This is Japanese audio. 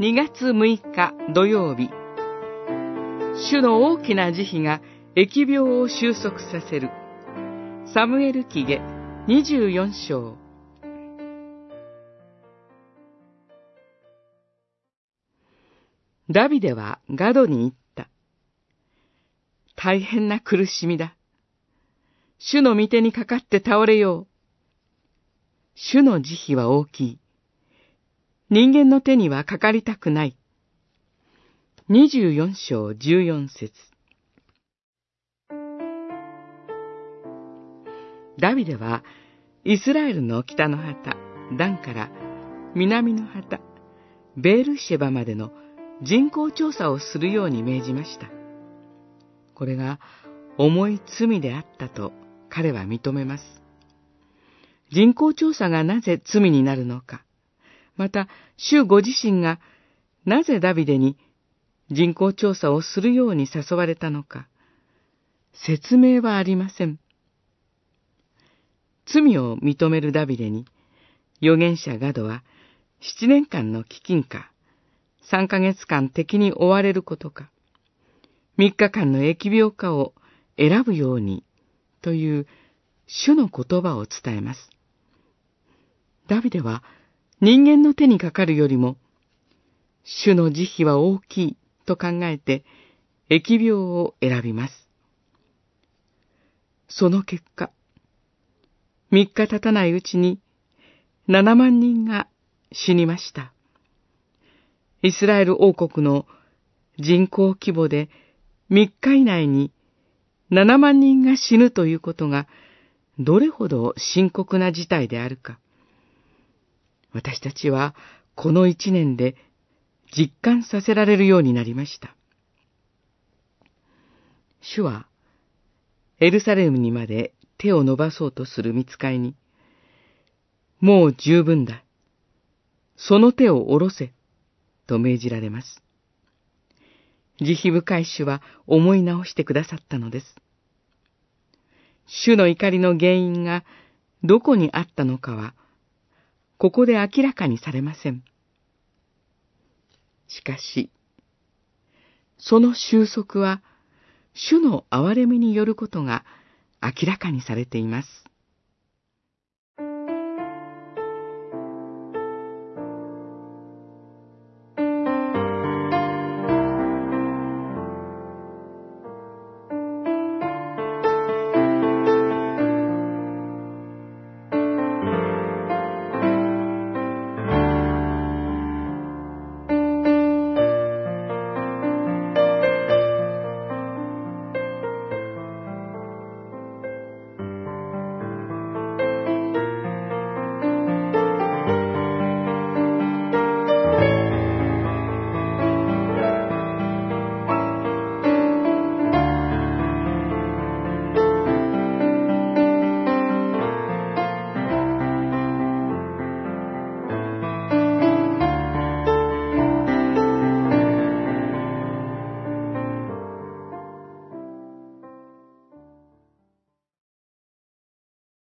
2月6日土曜日、主の大きな慈悲が疫病を収束させる。サムエル記下24章。ダビデはガドに言った。大変な苦しみだ。主の御手にかかって倒れよう。主の慈悲は大きい。人間の手にはかかりたくない。24章14節ダビデは、イスラエルの北の旗、ダンから南の旗、ベールシェバまでの人口調査をするように命じました。これが重い罪であったと彼は認めます。人口調査がなぜ罪になるのか、また、主ご自身がなぜダビデに人口調査をするように誘われたのか、説明はありません。罪を認めるダビデに、預言者ガドは七年間の飢饉か、三ヶ月間敵に追われることか、三日間の疫病かを選ぶようにという主の言葉を伝えます。ダビデは人間の手にかかるよりも、主の慈悲は大きいと考えて、疫病を選びます。その結果、三日経たないうちに、七万人が死にました。イスラエル王国の人口規模で三日以内に七万人が死ぬということがどれほど深刻な事態であるか。私たちはこの一年で実感させられるようになりました。主は、エルサレムにまで手を伸ばそうとする見つかいに、もう十分だ。その手を下ろせ、と命じられます。慈悲深い主は思い直してくださったのです。主の怒りの原因がどこにあったのかは、ここで明らかにされません。しかし、その収束は、主の憐れみによることが明らかにされています。